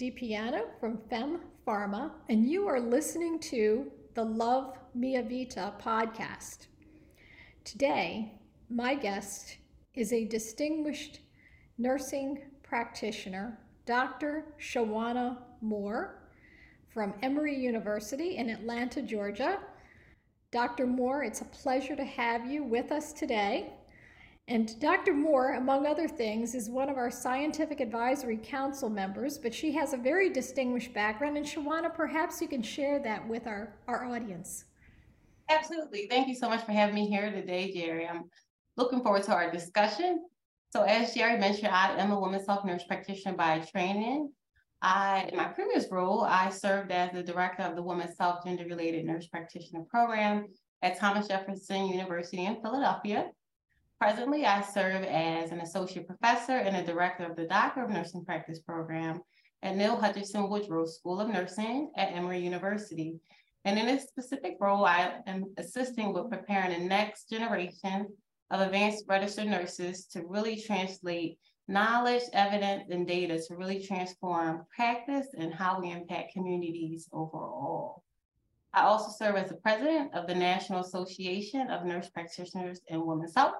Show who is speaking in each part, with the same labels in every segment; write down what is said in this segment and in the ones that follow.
Speaker 1: DiPiano from Fem Pharma, and you are listening to the Love Mia Vita podcast. Today, my guest is a distinguished nursing practitioner, Dr. Shawana Moore from Emory University in Atlanta, Georgia. Dr. Moore, it's a pleasure to have you with us today. And Dr. Moore, among other things, is one of our Scientific Advisory Council members, but she has a very distinguished background. And Shawana, perhaps you can share that with our, our audience.
Speaker 2: Absolutely. Thank you so much for having me here today, Gerie. I'm looking forward to our discussion. So as Gerie mentioned, I am a women's health nurse practitioner by training. I, in my previous role, I served as the director of the Women's Health Gender Related Nurse Practitioner Program at Thomas Jefferson University in Philadelphia. Presently, I serve as an associate professor and a director of the Doctor of Nursing Practice Program at Nell Hodgson Woodruff School of Nursing at Emory University. And in this specific role, I am assisting with preparing the next generation of advanced registered nurses to really translate knowledge, evidence, and data to really transform practice and how we impact communities overall. I also serve as the president of the National Association of Nurse Practitioners in Women's Health.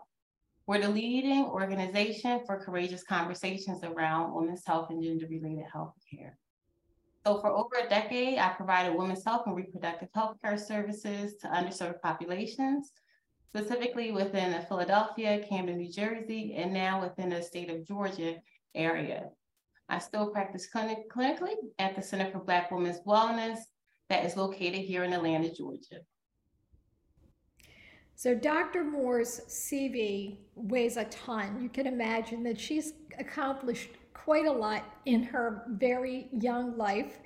Speaker 2: We're the leading organization for courageous conversations around women's health and gender related health care. So, for over a decade, I provided women's health and reproductive health care services to underserved populations specifically within the Philadelphia, Camden, New Jersey, and now within the state of Georgia area. I still practice clinic- clinically at the Center for Black Women's Wellness that is located here in Atlanta, Georgia.
Speaker 1: So, Dr. Moore's CV weighs a ton. You can imagine that she's accomplished quite a lot in her very young life,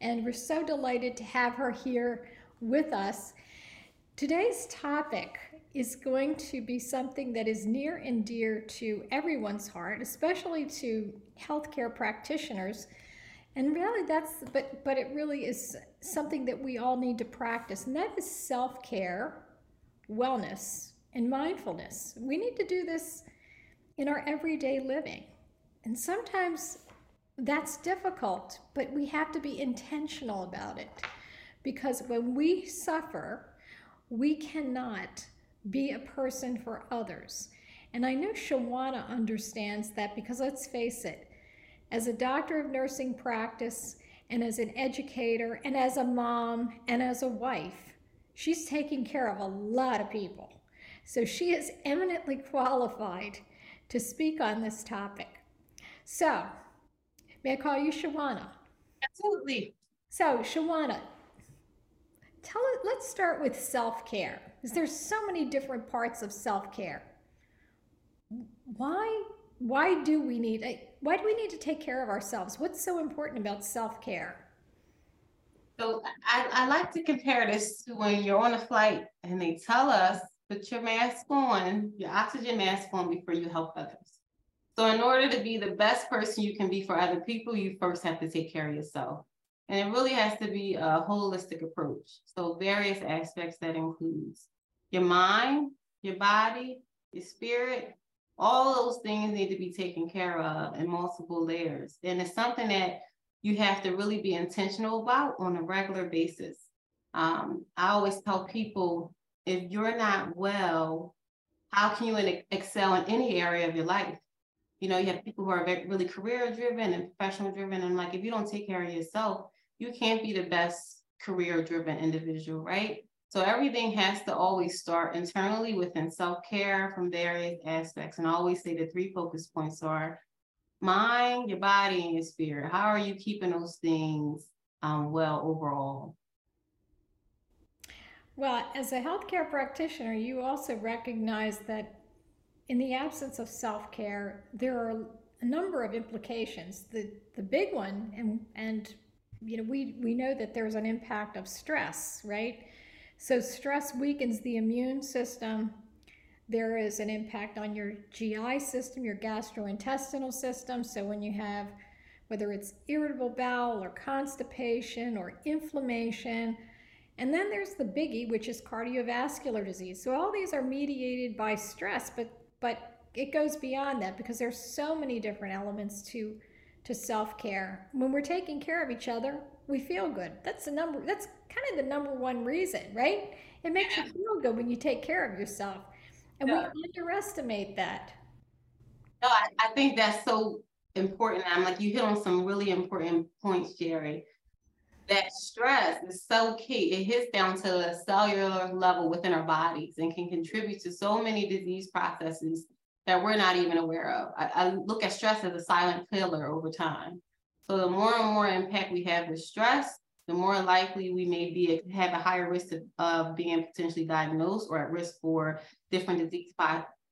Speaker 1: and we're so delighted to have her here with us. Today's topic is going to be something that is near and dear to everyone's heart, especially to healthcare practitioners. And really that's but but it really is something that we all need to practice, and that is self-care, wellness, and mindfulness. We need to do this in our everyday living. And sometimes that's difficult, but we have to be intentional about it. Because when we suffer, we cannot be a person for others. And I know Shawana understands that because let's face it, as a doctor of nursing practice and as an educator and as a mom and as a wife, she's taking care of a lot of people. So she is eminently qualified to speak on this topic. So, may I call you Shawana?
Speaker 2: Absolutely.
Speaker 1: So, Shawana, tell it, let's start with self care because there's so many different parts of self-care why why do we need why do we need to take care of ourselves what's so important about self-care
Speaker 2: so I, I like to compare this to when you're on a flight and they tell us put your mask on your oxygen mask on before you help others. So in order to be the best person you can be for other people you first have to take care of yourself. And it really has to be a holistic approach. So various aspects that includes your mind, your body, your spirit, all those things need to be taken care of in multiple layers. And it's something that you have to really be intentional about on a regular basis. Um, I always tell people if you're not well, how can you excel in any area of your life? You know, you have people who are very, really career driven and professional driven. And like, if you don't take care of yourself, you can't be the best career driven individual, right? So everything has to always start internally within self-care from various aspects. And I always say the three focus points are mind, your body, and your spirit. How are you keeping those things um, well overall?
Speaker 1: Well, as a healthcare practitioner, you also recognize that in the absence of self-care, there are a number of implications. The the big one, and and you know, we we know that there's an impact of stress, right? So, stress weakens the immune system. There is an impact on your GI system, your gastrointestinal system. So, when you have whether it's irritable bowel or constipation or inflammation, and then there's the biggie, which is cardiovascular disease. So, all these are mediated by stress, but, but it goes beyond that because there's so many different elements to to self-care. When we're taking care of each other, we feel good. That's the number that's kind of the number one reason, right? It makes you feel good when you take care of yourself. And
Speaker 2: Yeah.
Speaker 1: we underestimate that.
Speaker 2: No, I, I think that's so important. I'm like, you hit on some really important points, Gerie. That stress is so key. It hits down to the cellular level within our bodies and can contribute to so many disease processes that we're not even aware of. I, I look at stress as a silent killer over time. So the more and more impact we have with stress, the more likely we may be have a higher risk of, of being potentially diagnosed or at risk for different disease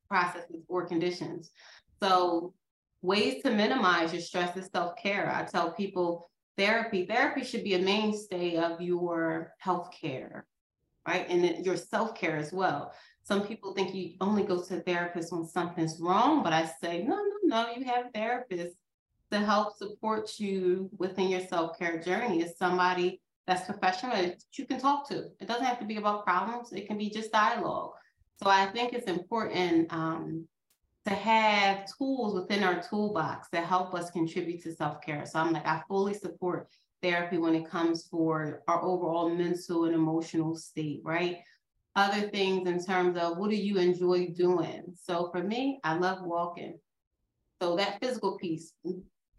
Speaker 2: processes or conditions. So ways to minimize your stress is self-care. I tell people therapy, therapy should be a mainstay of your health care, right? And your self-care as well. Some people think you only go to a therapist when something's wrong, but I say, no, no, no, you have therapists to help support you within your self-care journey. Is somebody that's professional that you can talk to. It doesn't have to be about problems. It can be just dialogue. So I think it's important um, to have tools within our toolbox that help us contribute to self-care. So I'm like, I fully support therapy when it comes for our overall mental and emotional state, right? Other things in terms of what do you enjoy doing? So for me, I love walking. So that physical piece,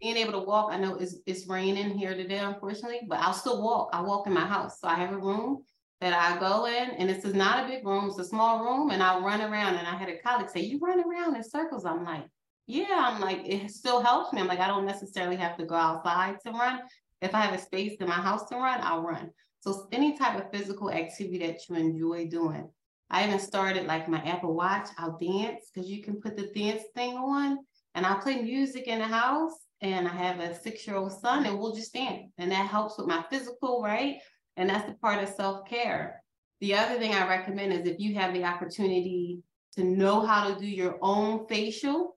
Speaker 2: being able to walk, I know it's, it's raining here today, unfortunately, but I'll still walk. I walk in my house. So I have a room that I go in, and this is not a big room, it's a small room, and I run around. And I had a colleague say, You run around in circles. I'm like, Yeah, I'm like, it still helps me. I'm like, I don't necessarily have to go outside to run. If I have a space in my house to run, I'll run. So any type of physical activity that you enjoy doing. I even started like my Apple Watch, I'll dance because you can put the dance thing on and I'll play music in the house and I have a six-year-old son and we'll just dance. And that helps with my physical, right? And that's the part of self-care. The other thing I recommend is if you have the opportunity to know how to do your own facial,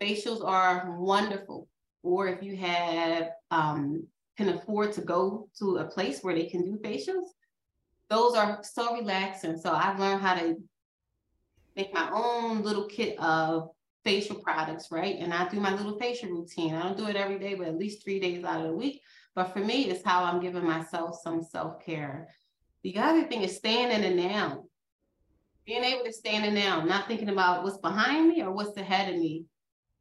Speaker 2: facials are wonderful. Or if you have um, can afford to go to a place where they can do facials, those are so relaxing. So I've learned how to make my own little kit of facial products, right? And I do my little facial routine. I don't do it every day, but at least three days out of the week. But for me, it's how I'm giving myself some self care. The other thing is staying in the now, being able to stay in the now, not thinking about what's behind me or what's ahead of me.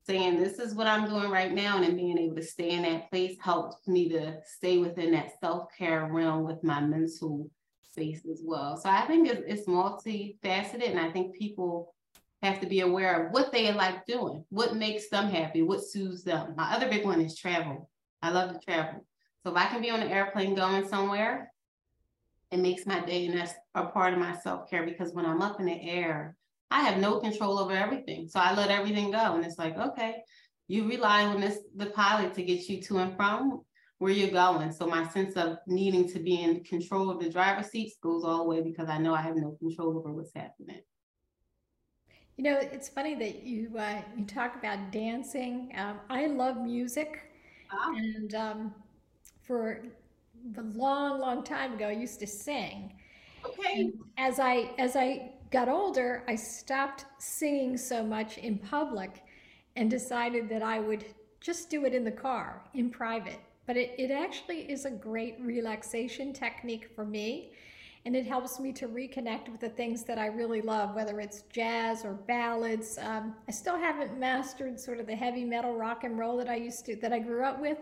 Speaker 2: Saying this is what I'm doing right now, and then being able to stay in that place helps me to stay within that self care realm with my mental space as well. So I think it's, it's multifaceted, and I think people have to be aware of what they like doing, what makes them happy, what soothes them. My other big one is travel. I love to travel. So if I can be on an airplane going somewhere, it makes my day and that's a part of my self-care because when I'm up in the air, I have no control over everything. So I let everything go. And it's like, okay, you rely on this the pilot to get you to and from where you're going. So my sense of needing to be in control of the driver's seats goes all the way because I know I have no control over what's happening.
Speaker 1: You know, it's funny that you uh, you talk about dancing. Um, I love music,
Speaker 2: Ah,
Speaker 1: and um, for a long, long time ago, I used to sing.
Speaker 2: okay.
Speaker 1: And as I as I got older, I stopped singing so much in public and decided that I would just do it in the car in private. But it, it actually is a great relaxation technique for me. And it helps me to reconnect with the things that I really love, whether it's jazz or ballads. Um, I still haven't mastered sort of the heavy metal rock and roll that I used to, that I grew up with.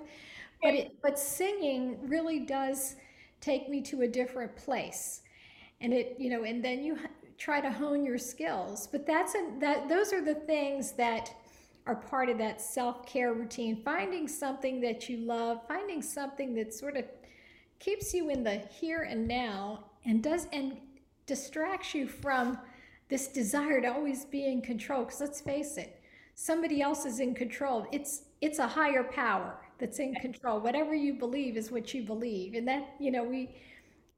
Speaker 1: But it, but singing really does take me to a different place and it you know and then you try to hone your skills but that's a, that those are the things that are part of that self-care routine finding something that you love finding something that sort of keeps you in the here and now and does and distracts you from this desire to always be in control because let's face it somebody else is in control. It's it's a higher power that's in control. Whatever you believe is what you believe. And that you know we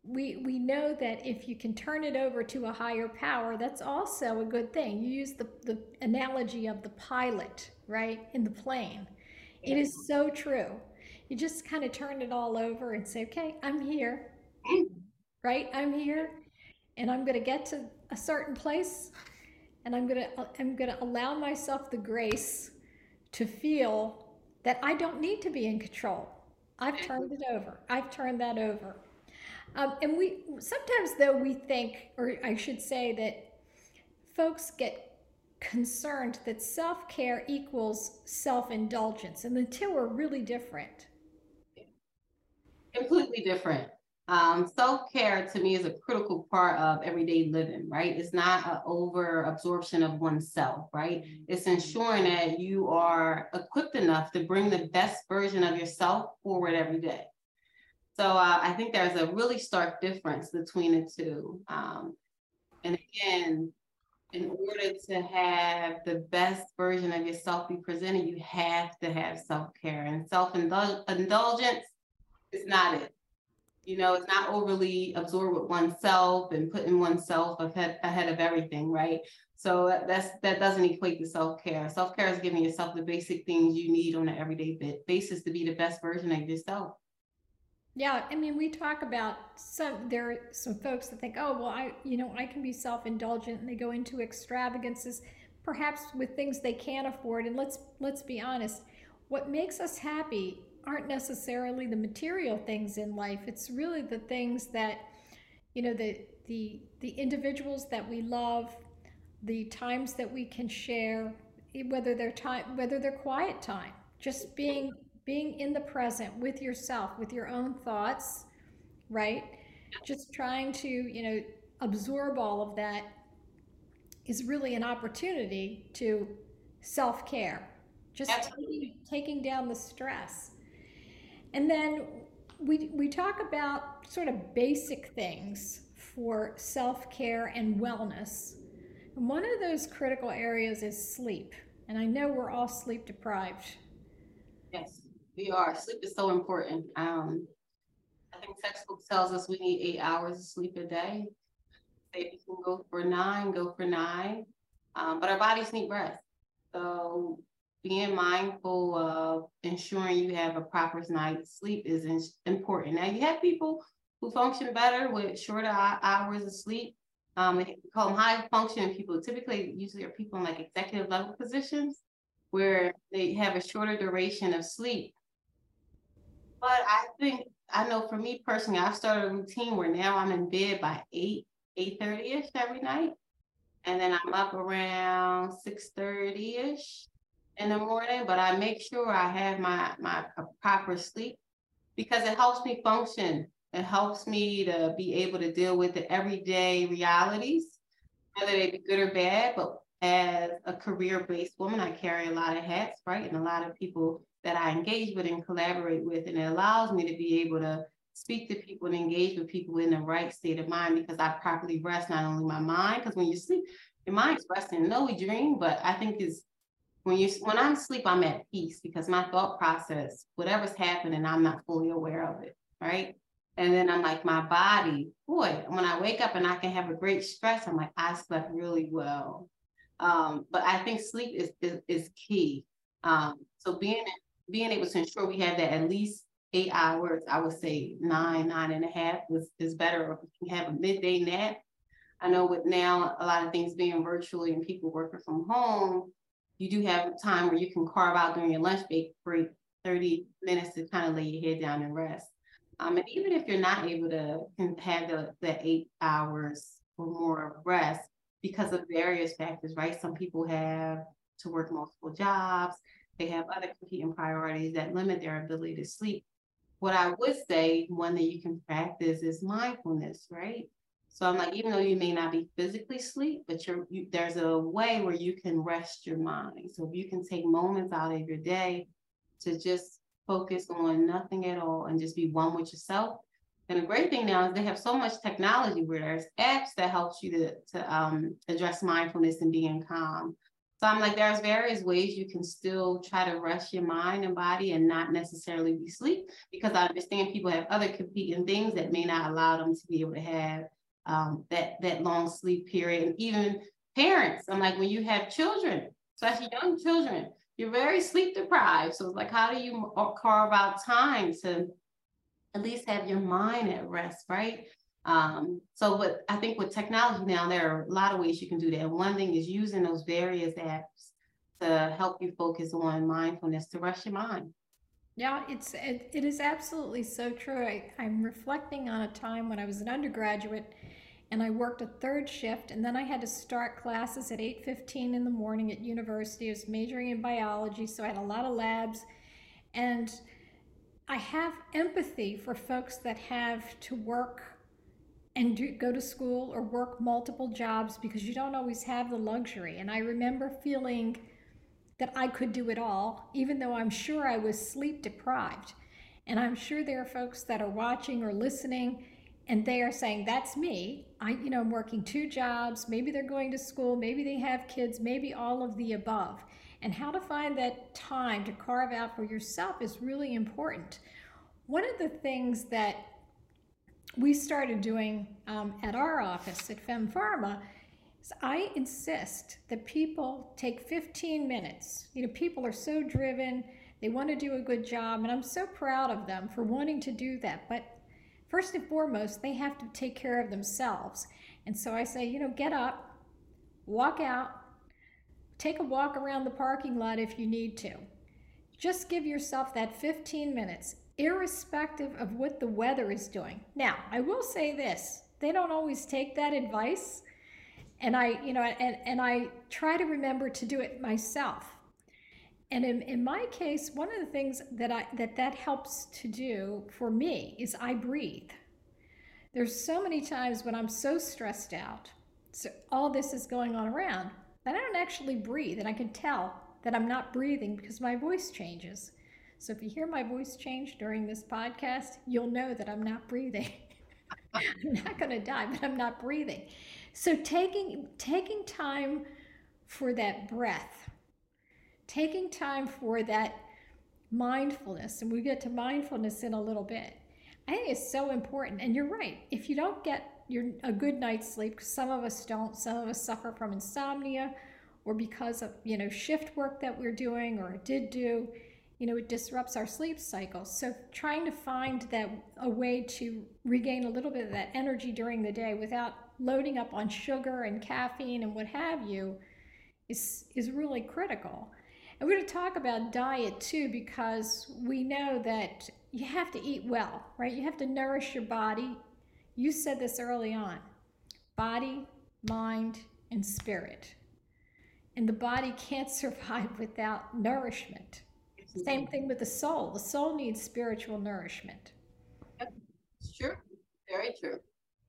Speaker 1: we we know that if you can turn it over to a higher power that's also a good thing. You use the, the analogy of the pilot right in the plane. It is so true. You just kind of turn it all over and say okay i'm here right i'm here and i'm going to get to a certain place and i'm going to i'm going to allow myself the grace to feel that I don't need to be in control. I've turned it over. I've turned that over. Um, and we sometimes, though, we think, or I should say, that folks get concerned that self care equals self indulgence, and the two are really different.
Speaker 2: Completely different. Um, self care to me is a critical part of everyday living, right? It's not an over absorption of oneself, right? It's ensuring that you are equipped enough to bring the best version of yourself forward every day. So uh, I think there's a really stark difference between the two. Um, and again, in order to have the best version of yourself be presented, you have to have self care and self indulgence is not it. You know, it's not overly absorbed with oneself and putting oneself ahead, ahead of everything, right? So that's that doesn't equate to self care. Self care is giving yourself the basic things you need on an everyday basis to be the best version of yourself.
Speaker 1: Yeah, I mean, we talk about some. There are some folks that think, oh, well, I, you know, I can be self-indulgent, and they go into extravagances, perhaps with things they can't afford. And let's let's be honest, what makes us happy aren't necessarily the material things in life. It's really the things that, you know, the the the individuals that we love, the times that we can share, whether they're time, whether they're quiet time, just being being in the present with yourself, with your own thoughts, right? Just trying to, you know, absorb all of that is really an opportunity to self care, just taking, taking down the stress. And then we, we talk about sort of basic things for self care and wellness. And one of those critical areas is sleep. And I know we're all sleep deprived.
Speaker 2: Yes. We are. Sleep is so important. Um, I think textbook tells us we need eight hours of sleep a day. We can go for nine, go for nine. Um, but our bodies need rest. So being mindful of ensuring you have a proper night's sleep is important. Now you have people who function better with shorter hours of sleep. Um, they call them high functioning people. Typically, usually are people in like executive level positions where they have a shorter duration of sleep but I think I know for me personally, I've started a routine where now I'm in bed by eight, eight thirty ish every night, and then I'm up around six thirty ish in the morning. But I make sure I have my my proper sleep because it helps me function. It helps me to be able to deal with the everyday realities, whether they be good or bad. But as a career-based woman, I carry a lot of hats, right? And a lot of people that I engage with and collaborate with. And it allows me to be able to speak to people and engage with people in the right state of mind because I properly rest not only my mind, because when you sleep, your mind's resting. No, we dream, but I think is when you when I'm asleep, I'm at peace because my thought process, whatever's happening, I'm not fully aware of it. Right. And then I'm like, my body, boy, when I wake up and I can have a great stress, I'm like, I slept really well. Um, but I think sleep is is, is key. Um, so being being able to ensure we have that at least eight hours, I would say nine, nine and a half was is better. If we can have a midday nap. I know with now a lot of things being virtually and people working from home, you do have time where you can carve out during your lunch break for 30 minutes to kind of lay your head down and rest. Um, and even if you're not able to have the, the eight hours or more of rest because of various factors, right? Some people have to work multiple jobs. They have other competing priorities that limit their ability to sleep. What I would say, one that you can practice is mindfulness, right? So I'm like, even though you may not be physically asleep, but you're, you, there's a way where you can rest your mind. So if you can take moments out of your day to just focus on nothing at all and just be one with yourself. And the great thing now is they have so much technology where there's apps that helps you to, to um, address mindfulness and being calm. So I'm like, there's various ways you can still try to rest your mind and body and not necessarily be sleep because I understand people have other competing things that may not allow them to be able to have um, that that long sleep period. And even parents, I'm like, when you have children, especially young children, you're very sleep deprived. So it's like, how do you carve out time to at least have your mind at rest, right? Um, so but I think with technology now, there are a lot of ways you can do that. One thing is using those various apps to help you focus on mindfulness to rest your mind.
Speaker 1: Yeah, it's it, it is absolutely so true. I, I'm reflecting on a time when I was an undergraduate and I worked a third shift and then I had to start classes at 8:15 in the morning at university. I was majoring in biology, so I had a lot of labs and I have empathy for folks that have to work and do, go to school or work multiple jobs because you don't always have the luxury. And I remember feeling that I could do it all, even though I'm sure I was sleep deprived. And I'm sure there are folks that are watching or listening and they are saying, That's me. I, you know, I'm working two jobs. Maybe they're going to school. Maybe they have kids. Maybe all of the above. And how to find that time to carve out for yourself is really important. One of the things that we started doing um, at our office at Fem Pharma is I insist that people take 15 minutes. You know, people are so driven, they want to do a good job, and I'm so proud of them for wanting to do that. But first and foremost, they have to take care of themselves. And so I say, you know, get up, walk out, take a walk around the parking lot if you need to. Just give yourself that 15 minutes irrespective of what the weather is doing. Now, I will say this they don't always take that advice. And I, you know, and, and I try to remember to do it myself. And in, in my case, one of the things that I that that helps to do for me is I breathe. There's so many times when I'm so stressed out, so all this is going on around, that I don't actually breathe, and I can tell that I'm not breathing because my voice changes. So if you hear my voice change during this podcast, you'll know that I'm not breathing. I'm not going to die, but I'm not breathing. So taking taking time for that breath, taking time for that mindfulness, and we get to mindfulness in a little bit. I think it's so important. And you're right. If you don't get your a good night's sleep, because some of us don't, some of us suffer from insomnia, or because of you know shift work that we're doing or did do you know, it disrupts our sleep cycle. So trying to find that a way to regain a little bit of that energy during the day without loading up on sugar and caffeine and what have you is is really critical. And we're going to talk about diet too because we know that you have to eat well, right? You have to nourish your body. You said this early on. Body, mind, and spirit. And the body can't survive without nourishment. Same thing with the soul. The soul needs spiritual nourishment.
Speaker 2: It's true. Very true.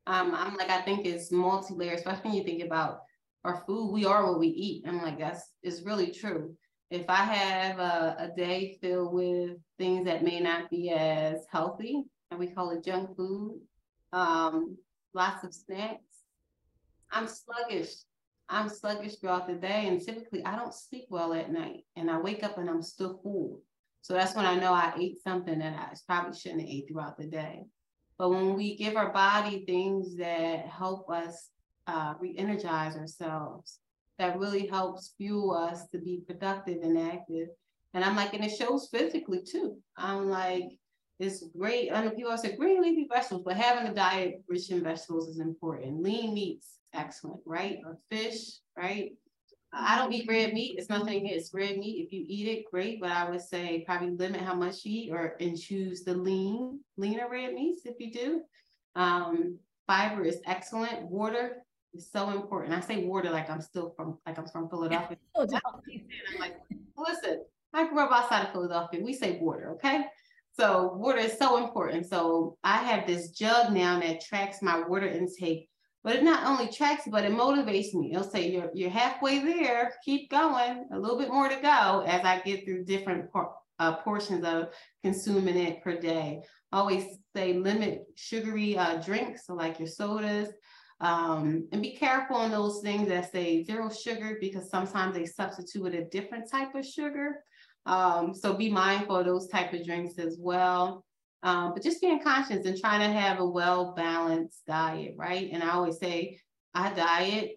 Speaker 2: Um, I'm like, I think it's multi-layer, especially when you think about our food. We are what we eat. I'm like, that's is really true. If I have a, a day filled with things that may not be as healthy, and we call it junk food, um, lots of snacks, I'm sluggish. I'm sluggish throughout the day, and typically I don't sleep well at night, and I wake up and I'm still full. So that's when I know I ate something that I probably shouldn't have ate throughout the day. But when we give our body things that help us uh, re-energize ourselves, that really helps fuel us to be productive and active. And I'm like, and it shows physically too. I'm like, it's great. I know people say green leafy vegetables, but having a diet rich in vegetables is important. Lean meats, excellent, right? Or fish, right? I don't eat red meat. It's nothing against red meat. If you eat it, great. But I would say probably limit how much you eat or and choose the lean, leaner red meats if you do. Um, fiber is excellent. Water is so important. I say water like I'm still from like I'm from Philadelphia. I'm like, listen, I grew up outside of Philadelphia. We say water, okay? So water is so important. So I have this jug now that tracks my water intake but it not only tracks, but it motivates me. It'll say you're you're halfway there, keep going, a little bit more to go as I get through different por- uh, portions of consuming it per day. I always say limit sugary uh, drinks, so like your sodas, um, and be careful on those things that say zero sugar because sometimes they substitute with a different type of sugar. Um, so be mindful of those type of drinks as well. Um, but just being conscious and trying to have a well balanced diet, right? And I always say, I diet,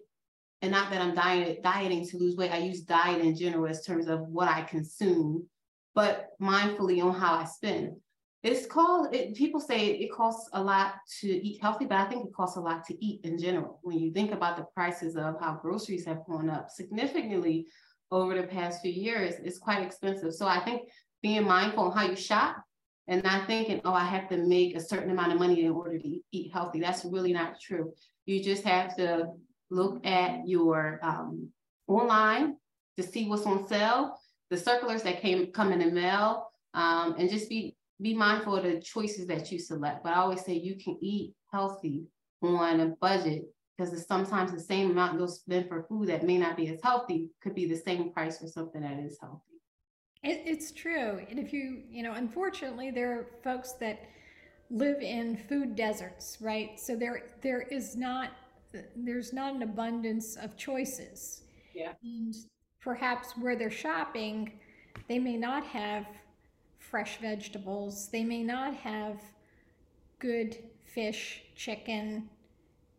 Speaker 2: and not that I'm diet, dieting to lose weight. I use diet in general as terms of what I consume, but mindfully on how I spend. It's called, it, people say it costs a lot to eat healthy, but I think it costs a lot to eat in general. When you think about the prices of how groceries have gone up significantly over the past few years it's quite expensive. So I think being mindful on how you shop and not thinking, oh, I have to make a certain amount of money in order to eat healthy. That's really not true. You just have to look at your um, online to see what's on sale, the circulars that came come in the mail, um, and just be be mindful of the choices that you select. But I always say you can eat healthy on a budget because it's sometimes the same amount you'll spend for food that may not be as healthy could be the same price for something that is healthy.
Speaker 1: It, it's true. And if you, you know, unfortunately, there are folks that live in food deserts, right? So there, there is not, there's not an abundance of choices.
Speaker 2: Yeah.
Speaker 1: And perhaps where they're shopping, they may not have fresh vegetables. They may not have good fish, chicken,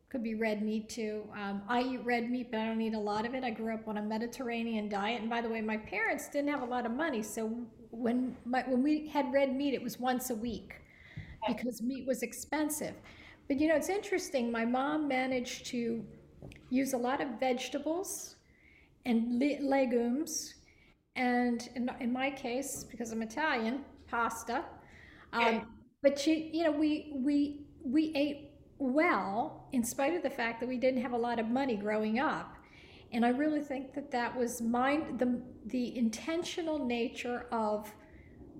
Speaker 1: could be red meat too. Um, I eat red meat, but I don't eat a lot of it. I grew up on a Mediterranean diet, and by the way, my parents didn't have a lot of money, so when my, when we had red meat, it was once a week because meat was expensive. But you know, it's interesting. My mom managed to use a lot of vegetables and le- legumes, and in, in, my case, because I'm Italian, pasta. Um, but she, you know, we we we ate well, in spite of the fact that we didn't have a lot of money growing up. And I really think that that was mind the the intentional nature of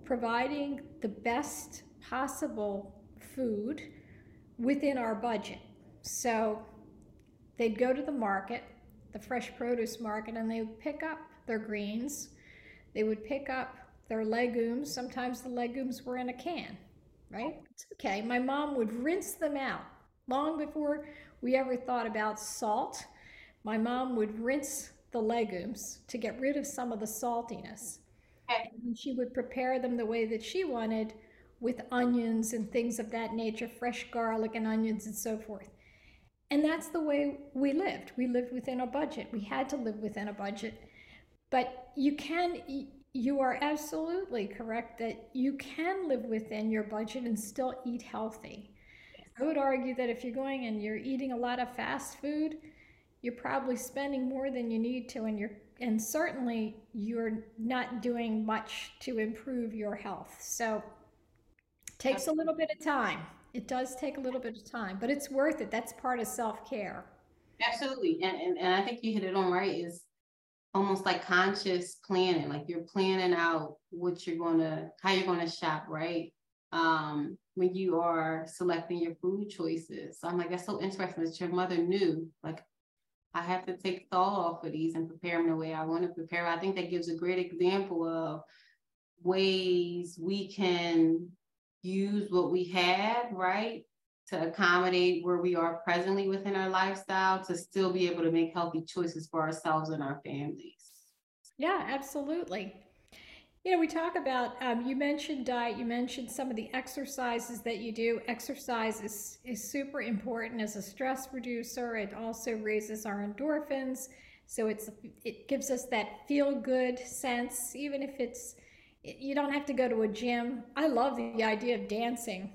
Speaker 1: providing the best possible food within our budget. So they'd go to the market, the fresh produce market, and they would pick up their greens. They would pick up their legumes. Sometimes the legumes were in a can, right? It's okay. My mom would rinse them out long before we ever thought about salt, my mom would rinse the legumes to get rid of some of the saltiness. And she would prepare them the way that she wanted with onions and things of that nature, fresh garlic and onions and so forth. And that's the way we lived. We lived within a budget. We had to live within a budget. But you can, you are absolutely correct that you can live within your budget and still eat healthy. I would argue that if you're going and you're eating a lot of fast food, you're probably spending more than you need to and you're and certainly you're not doing much to improve your health. So it takes a little bit of time. It does take a little bit of time, but it's worth it. That's part of self-care.
Speaker 2: Absolutely. And, and, and I think you hit it on right is almost like conscious planning. Like you're planning out what you're gonna, how you're gonna shop, right? um, when you are selecting your food choices. So I'm like, that's so interesting that your mother knew, like, I have to take thought off of these and prepare them the way I want to prepare. I think that gives a great example of ways we can use what we have, right? To accommodate where we are presently within our lifestyle to still be able to make healthy choices for ourselves and our families.
Speaker 1: Yeah, absolutely. You know, we talk about, um, you mentioned diet, you mentioned some of the exercises that you do. Exercise is, is super important as a stress reducer. It also raises our endorphins. So it's it gives us that feel good sense, even if it's, you don't have to go to a gym. I love the idea of dancing.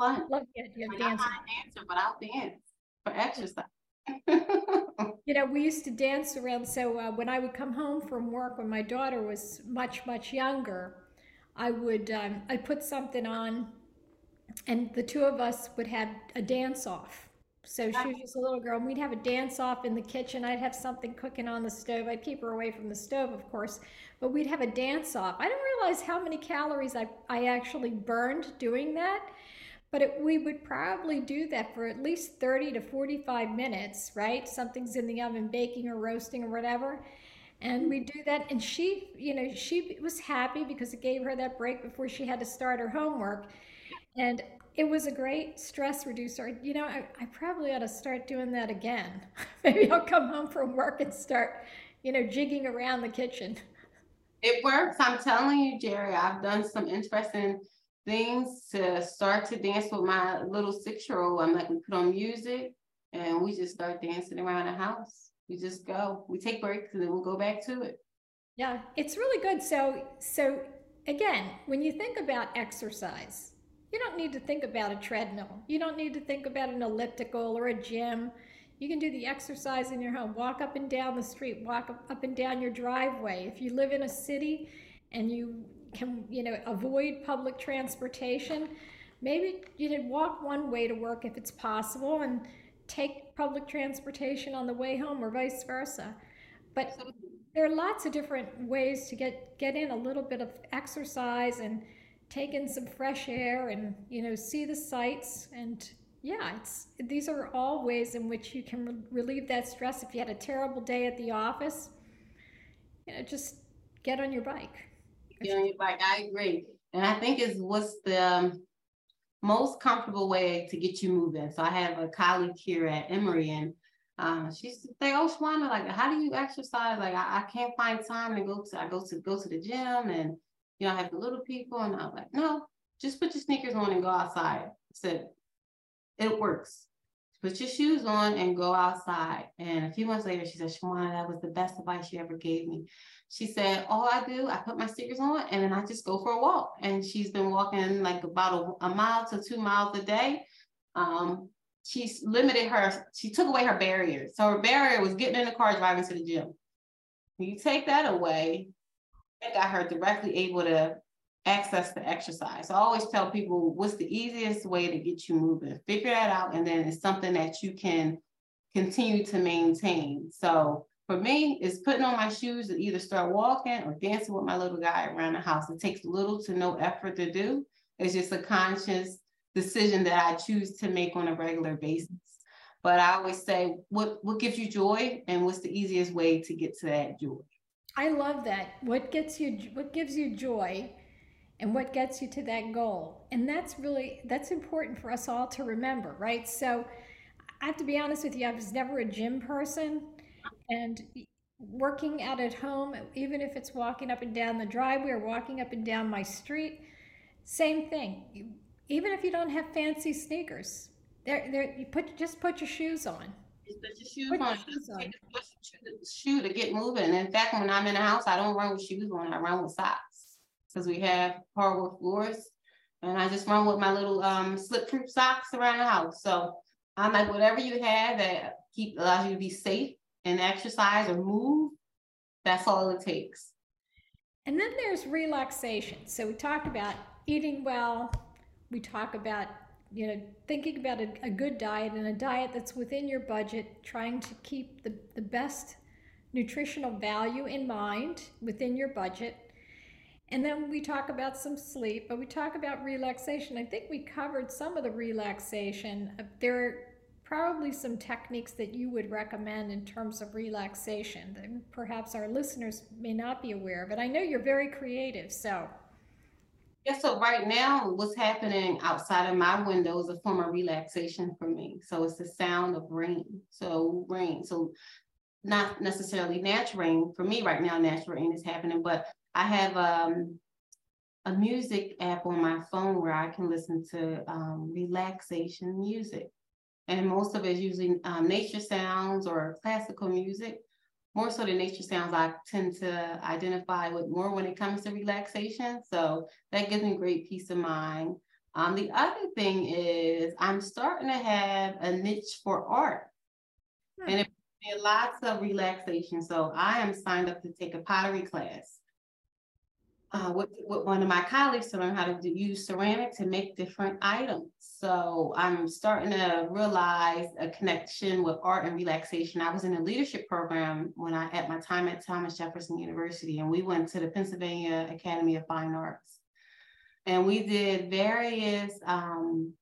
Speaker 2: Fun. It's
Speaker 1: love the idea of dancing.
Speaker 2: I'm not a dancer, but I'll dance for exercise.
Speaker 1: you know, we used to dance around. So uh, when I would come home from work, when my daughter was much, much younger, I would um, I put something on, and the two of us would have a dance off. So she was just a little girl, and we'd have a dance off in the kitchen. I'd have something cooking on the stove. I'd keep her away from the stove, of course, but we'd have a dance off. I didn't realize how many calories I, I actually burned doing that. But it, we would probably do that for at least 30 to 45 minutes, right? Something's in the oven baking or roasting or whatever. And we do that. And she, you know, she was happy because it gave her that break before she had to start her homework. And it was a great stress reducer. You know, I, I probably ought to start doing that again. Maybe I'll come home from work and start, you know, jigging around the kitchen.
Speaker 2: It works. I'm telling you, Gerie, I've done some interesting things to start to dance with my little six year old. I'm like, we put on music and we just start dancing around the house. We just go. We take breaks and then we'll go back to it.
Speaker 1: Yeah, it's really good. So, so again, when you think about exercise, you don't need to think about a treadmill. You don't need to think about an elliptical or a gym. You can do the exercise in your home. Walk up and down the street. Walk up and down your driveway. If you live in a city and you can, you know, avoid public transportation, maybe you could walk one way to work if it's possible, and take public transportation on the way home, or vice versa. But there are lots of different ways to get get in a little bit of exercise and take in some fresh air and you know see the sights. And yeah it's these are all ways in which you can re- relieve that stress if you had a terrible day at the office. You know just get on your bike
Speaker 2: your i agree and i think is what's the um, most comfortable way to get you moving so i have a colleague here at emory and um, she used to say, "Oh, Shawana, like, how do you exercise? Like, I, I can't find time to go to. I go to go to the gym, and you know, I have the little people." And I was like, "No, just put your sneakers on and go outside." I said, "It works. Put your shoes on and go outside." And a few months later, she said, "Shawana, that was the best advice you ever gave me." She said, "All I do, I put my sneakers on, and then I just go for a walk." And she's been walking like about a, a mile to two miles a day. Um, she's limited her, she took away her barriers. So her barrier was getting in the car, driving to the gym. You take that away, it got her directly able to access the exercise. So I always tell people what's the easiest way to get you moving. Figure that out, and then it's something that you can continue to maintain. So for me, it's putting on my shoes and either start walking or dancing with my little guy around the house. It takes little to no effort to do. It's just a conscious decision that I choose to make on a regular basis. But I always say, what what gives you joy, and what's the easiest way to get to that joy?
Speaker 1: I love that. What gets you? What gives you joy, and what gets you to that goal? And that's really that's important for us all to remember, right? So, I have to be honest with you. I was never a gym person, and working out at home, even if it's walking up and down the driveway or walking up and down my street, same thing even if you don't have fancy sneakers. There, there. You put just put your shoes on.
Speaker 2: Just put your shoes put on. Your shoes on. Shoe to get moving. In fact, when I'm in the house, I don't run with shoes on. I run with socks because we have hardwood floors, and I just run with my little um, slip-proof socks around the house. So I'm like, whatever you have that keep allows you to be safe and exercise or move, that's all it takes.
Speaker 1: And then there's relaxation. So we talked about eating well, we talk about you know thinking about a, a, good diet and a diet that's within your budget trying to keep the, the best nutritional value in mind within your budget and then we talk about some sleep but we talk about relaxation i think we covered some of the relaxation there probably some techniques that you would recommend in terms of relaxation that perhaps our listeners may not be aware of it i know you're very creative so
Speaker 2: yeah, so right now, what's happening outside of my window is a form of relaxation for me. So it's the sound of rain. So rain. So not necessarily natural rain. For me right now, natural rain is happening, but I have um, a music app on my phone where I can listen to um, relaxation music. And most of it is using um, nature sounds or classical music more so the nature sounds I tend to identify with more when it comes to relaxation. So that gives me great peace of mind. Um, the other thing is I'm starting to have a niche for art. Hmm. And it lots of relaxation. So I am signed up to take a pottery class uh, with, with one of my colleagues to learn how to do, use ceramic to make different items. So I'm starting to realize a connection with art and relaxation. I was in a leadership program when I at my time at Thomas Jefferson University, and we went to the Pennsylvania Academy of Fine Arts, and we did various um,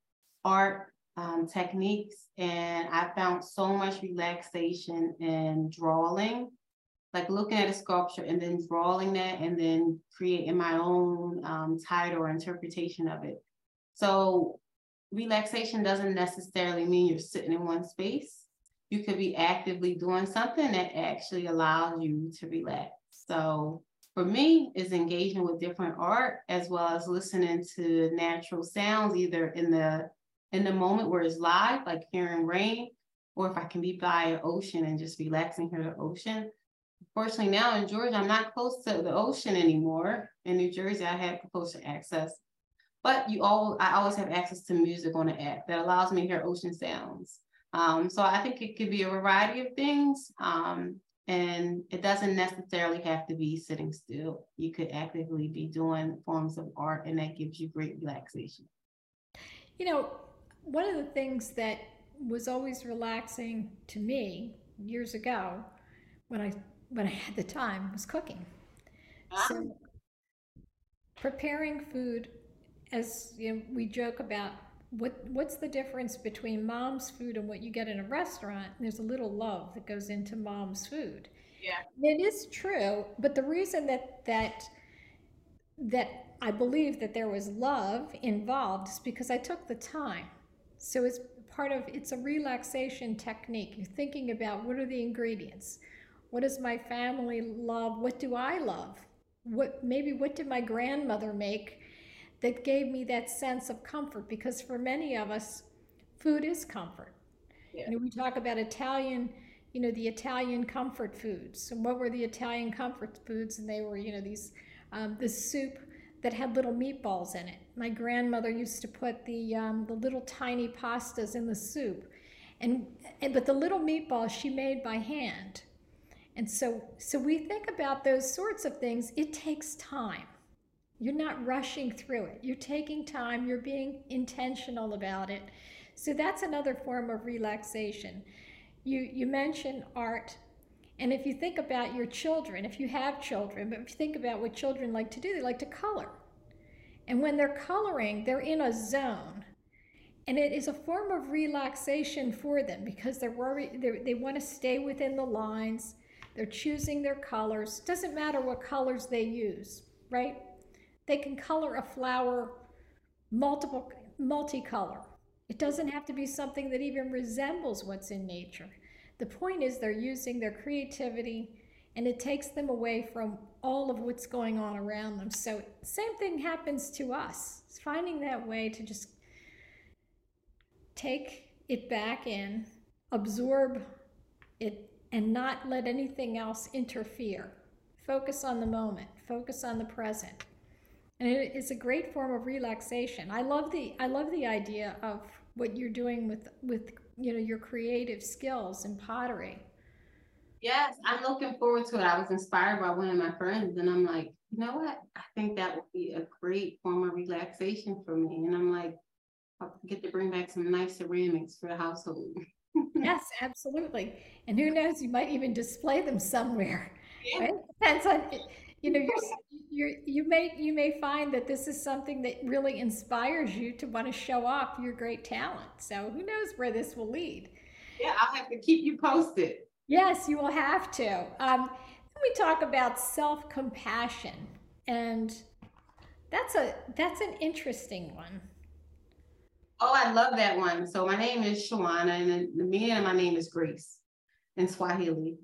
Speaker 2: art um, techniques, and I found so much relaxation in drawing like looking at a sculpture and then drawing that and then creating my own um, title or interpretation of it. So relaxation doesn't necessarily mean you're sitting in one space. You could be actively doing something that actually allows you to relax. So for me, is engaging with different art as well as listening to natural sounds, either in the in the moment where it's live, like hearing rain, or if I can be by an ocean and just relaxing hear the ocean. Fortunately, now in Georgia, I'm not close to the ocean anymore. In New Jersey, I have closer access. But you all, I always have access to music on the app that allows me to hear ocean sounds. Um, so I think it could be a variety of things. Um, and it doesn't necessarily have to be sitting still. You could actively be doing forms of art, and that gives you great relaxation.
Speaker 1: You know, one of the things that was always relaxing to me years ago when I when I had the time was cooking. Ah. So preparing food as you know, we joke about what what's the difference between mom's food and what you get in a restaurant there's a little love that goes into mom's food.
Speaker 2: Yeah.
Speaker 1: It is true but the reason that that that i believe that there was love involved is because i took the time. So it's part of it's a relaxation technique. You're thinking about what are the ingredients what does my family love what do i love what maybe what did my grandmother make that gave me that sense of comfort because for many of us, food is comfort. Yeah. You know, we talk about Italian, you know, the Italian comfort foods. And what were the Italian comfort foods? And they were, you know, these, um, the soup that had little meatballs in it. My grandmother used to put the, um, the little tiny pastas in the soup. And, and, but the little meatballs she made by hand. And so, so we think about those sorts of things. It takes time. You're not rushing through it. You're taking time, you're being intentional about it. So that's another form of relaxation. You, you mentioned art. And if you think about your children, if you have children, but if you think about what children like to do, they like to color. And when they're coloring, they're in a zone. And it is a form of relaxation for them because they're worried, they want to stay within the lines. They're choosing their colors. Doesn't matter what colors they use, right? They can color a flower multiple multicolor. It doesn't have to be something that even resembles what's in nature. The point is they're using their creativity and it takes them away from all of what's going on around them. So same thing happens to us. It's finding that way to just take it back in, absorb it and not let anything else interfere. Focus on the moment, focus on the present and it is a great form of relaxation. I love the I love the idea of what you're doing with with you know your creative skills in pottery.
Speaker 2: Yes, I'm looking forward to it. I was inspired by one of my friends, and I'm like, you know what? I think that would be a great form of relaxation for me. And I'm like, I'll get to bring back some nice ceramics for the household.
Speaker 1: yes, absolutely. And who knows, you might even display them somewhere. Yeah. Right? Depends on you know you're, you're you may you may find that this is something that really inspires you to want to show off your great talent so who knows where this will lead
Speaker 2: yeah i'll have to keep you posted
Speaker 1: yes you will have to um, we talk about self-compassion and that's a that's an interesting one
Speaker 2: oh i love that one so my name is shawana and the meaning of my name is grace in swahili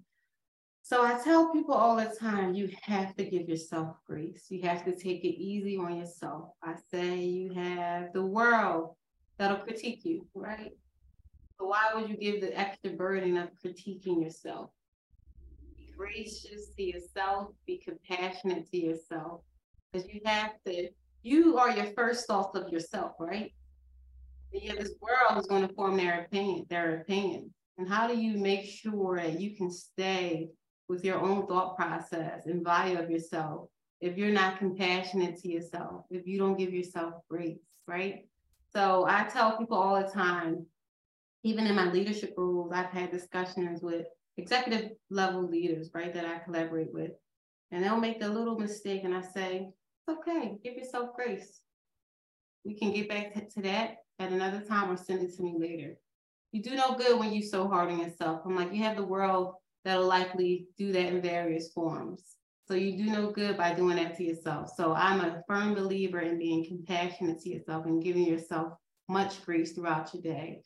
Speaker 2: so I tell people all the time, you have to give yourself grace. You have to take it easy on yourself. I say you have the world that'll critique you, right? So why would you give the extra burden of critiquing yourself? Be gracious to yourself, be compassionate to yourself. Because you have to, you are your first thoughts of yourself, right? And yet this world is going to form their opinion, their opinion. And how do you make sure that you can stay with your own thought process and value of yourself if you're not compassionate to yourself, if you don't give yourself grace, right? So I tell people all the time, even in my leadership roles, I've had discussions with executive level leaders, right, that I collaborate with. And they'll make a little mistake, and I say, it's okay, give yourself grace. We can get back to, to that at another time or send it to me later. You do no good when you so hard on yourself. I'm like, you have the world that'll likely do that in various forms. So you do no good by doing that to yourself. So I'm a firm believer in being compassionate to yourself and giving yourself much grace throughout your day.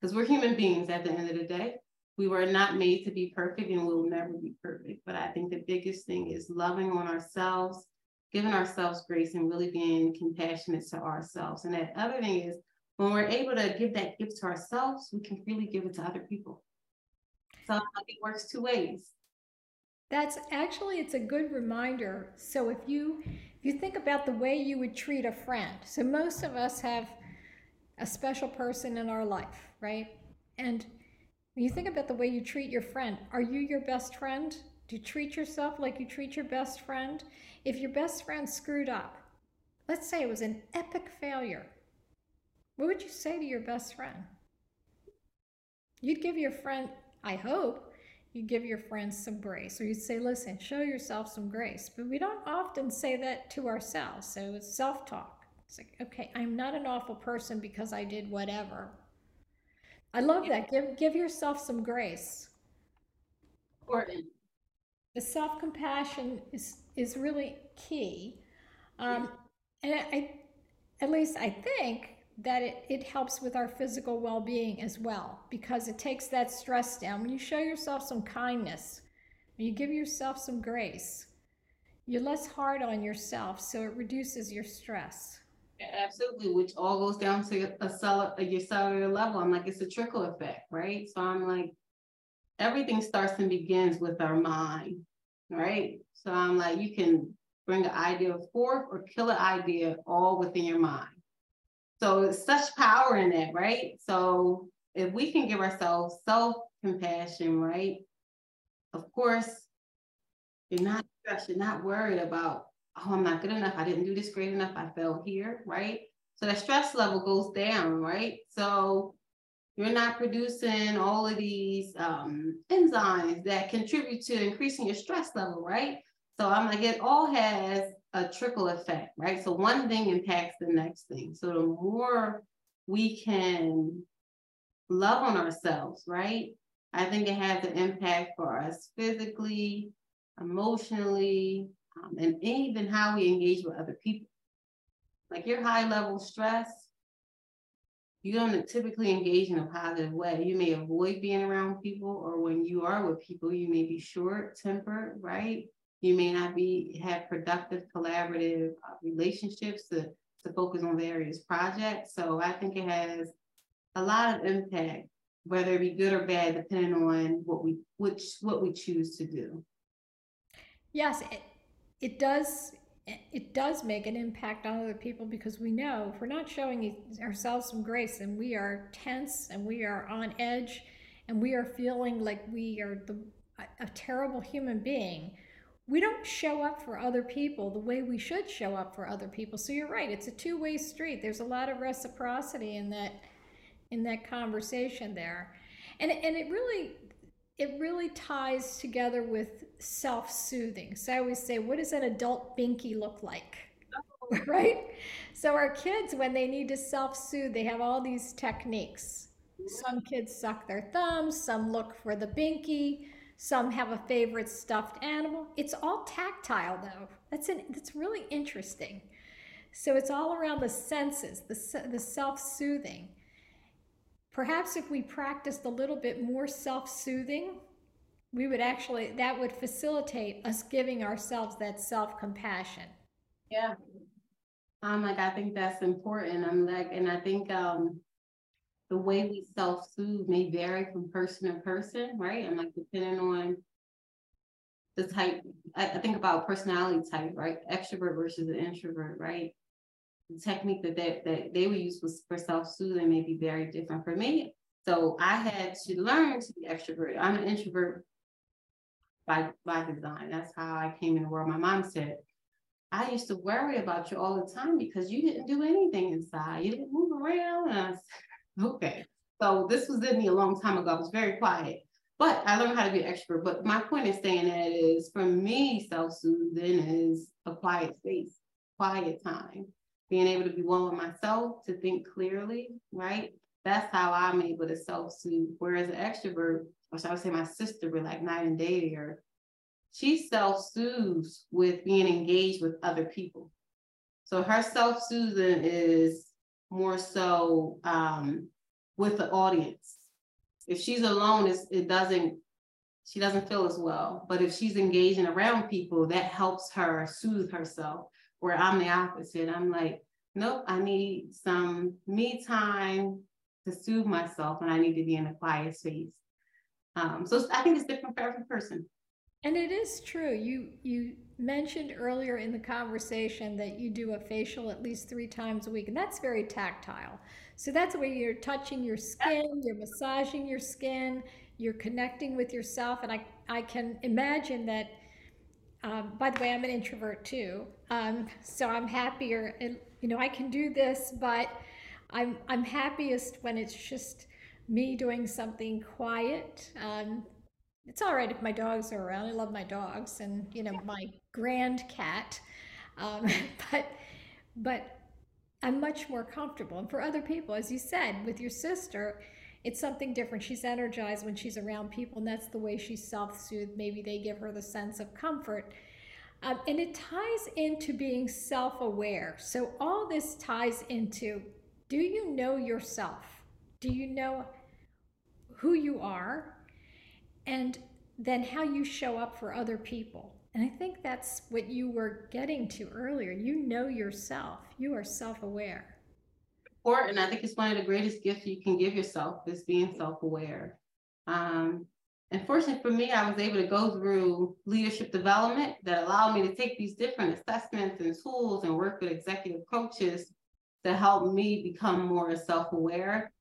Speaker 2: Because we're human beings at the end of the day. We were not made to be perfect and we'll never be perfect. But I think the biggest thing is loving on ourselves, giving ourselves grace, and really being compassionate to ourselves. And that other thing is when we're able to give that gift to ourselves, we can really give it to other people. So it works two ways.
Speaker 1: That's actually it's a good reminder. So if you if you think about the way you would treat a friend, so most of us have a special person in our life, right? And When you think about the way you treat your friend, are you your best friend? Do you treat yourself like you treat your best friend? If your best friend screwed up, let's say it was an epic failure, what would you say to your best friend? You'd give your friend, I hope, you'd give your friends some grace, or you'd say, listen, show yourself some grace. But we don't often say that to ourselves. So it's self talk. It's like, okay, I'm not an awful person because I did whatever. I love that. Give give yourself some grace.
Speaker 2: Important.
Speaker 1: The self compassion is is really key, um, and I, at least I think that it, it helps with our physical well being as well because it takes that stress down. When you show yourself some kindness, when you give yourself some grace, you're less hard on yourself, so it reduces your stress.
Speaker 2: Absolutely, which all goes down to a cellular, uh, your cellular level. I'm like, it's a trickle effect, right? So I'm like, everything starts and begins with our mind, right? So I'm like, you can bring an idea forth or kill an idea all within your mind. So it's such power in that, right? So if we can give ourselves self compassion, right? Of course, you're not stressed, you're not worried about, oh, I'm not good enough. I didn't do this great enough. I fell here, right? So that stress level goes down, right? So you're not producing all of these um, enzymes that contribute to increasing your stress level, right? So I'm like, it all has a trickle effect, right? So one thing impacts the next thing. So the more we can love on ourselves, right? I think it has an impact for us physically, emotionally, um, and even how we engage with other people. Like your high level stress, you don't typically engage in a positive way. You may avoid being around people, or when you are with people, you may be short tempered, right? You may not be have productive collaborative uh, relationships to, to focus on various projects. So I think it has a lot of impact, whether it be good or bad, depending on what we which what we choose to do.
Speaker 1: Yes, it, it does it does make an impact on other people because we know if we're not showing ourselves some grace and we are tense and we are on edge and we are feeling like we are the a terrible human being we don't show up for other people the way we should show up for other people. So you're right, it's a two-way street. There's a lot of reciprocity in that in that conversation there. And and it really it really ties together with self-soothing. So I always say, what does an adult binky look like? Oh. right? So our kids, when they need to self-soothe, they have all these techniques. Some kids suck their thumbs, some look for the binky, some have a favorite stuffed animal. It's all tactile though. That's an that's really interesting. So it's all around the senses, the the self-soothing. Perhaps if we practiced a little bit more self-soothing, we would actually that would facilitate us giving ourselves that self-compassion.
Speaker 2: Yeah. I'm like I think that's important. I'm like and I think um the way we self-soothe may vary from person to person, right? And like depending on the type, I, I think about personality type, right? Extrovert versus an introvert, right? The technique that they, that they would use was for self-soothing may be very different for me. So I had to learn to be extrovert. I'm an introvert by by design. That's how I came in the world. My mom said, I used to worry about you all the time because you didn't do anything inside. You didn't move around. And I Okay. So this was in me a long time ago. I was very quiet, but I learned how to be an extrovert. But my point is saying that is for me, self-soothing is a quiet space, quiet time, being able to be one with myself, to think clearly, right? That's how I'm able to self-soothe. Whereas an extrovert, or should I say my sister, we're like night and day here, she self-soothes with being engaged with other people. So her self-soothing is more so um, with the audience. If she's alone, it doesn't, she doesn't feel as well. But if she's engaging around people, that helps her soothe herself. Where I'm the opposite. I'm like, nope, I need some me time to soothe myself, and I need to be in a quiet space. Um, so I think it's different for every person.
Speaker 1: And it is true. You you mentioned earlier in the conversation that you do a facial at least three times a week, and that's very tactile. So that's where you're touching your skin, you're massaging your skin, you're connecting with yourself. And I, I can imagine that. Um, by the way, I'm an introvert too, um, so I'm happier. And, you know, I can do this, but I'm I'm happiest when it's just me doing something quiet. Um, it's all right if my dogs are around. I love my dogs and you know my grand cat, um, but but I'm much more comfortable. And for other people, as you said, with your sister, it's something different. She's energized when she's around people, and that's the way she's self-soothed. Maybe they give her the sense of comfort. Um, and it ties into being self aware. So, all this ties into do you know yourself? Do you know who you are? And then how you show up for other people. And I think that's what you were getting to earlier. You know yourself, you are self aware.
Speaker 2: Important. I think it's one of the greatest gifts you can give yourself is being self aware. Um, and fortunately for me, I was able to go through leadership development that allowed me to take these different assessments and tools and work with executive coaches to help me become more self aware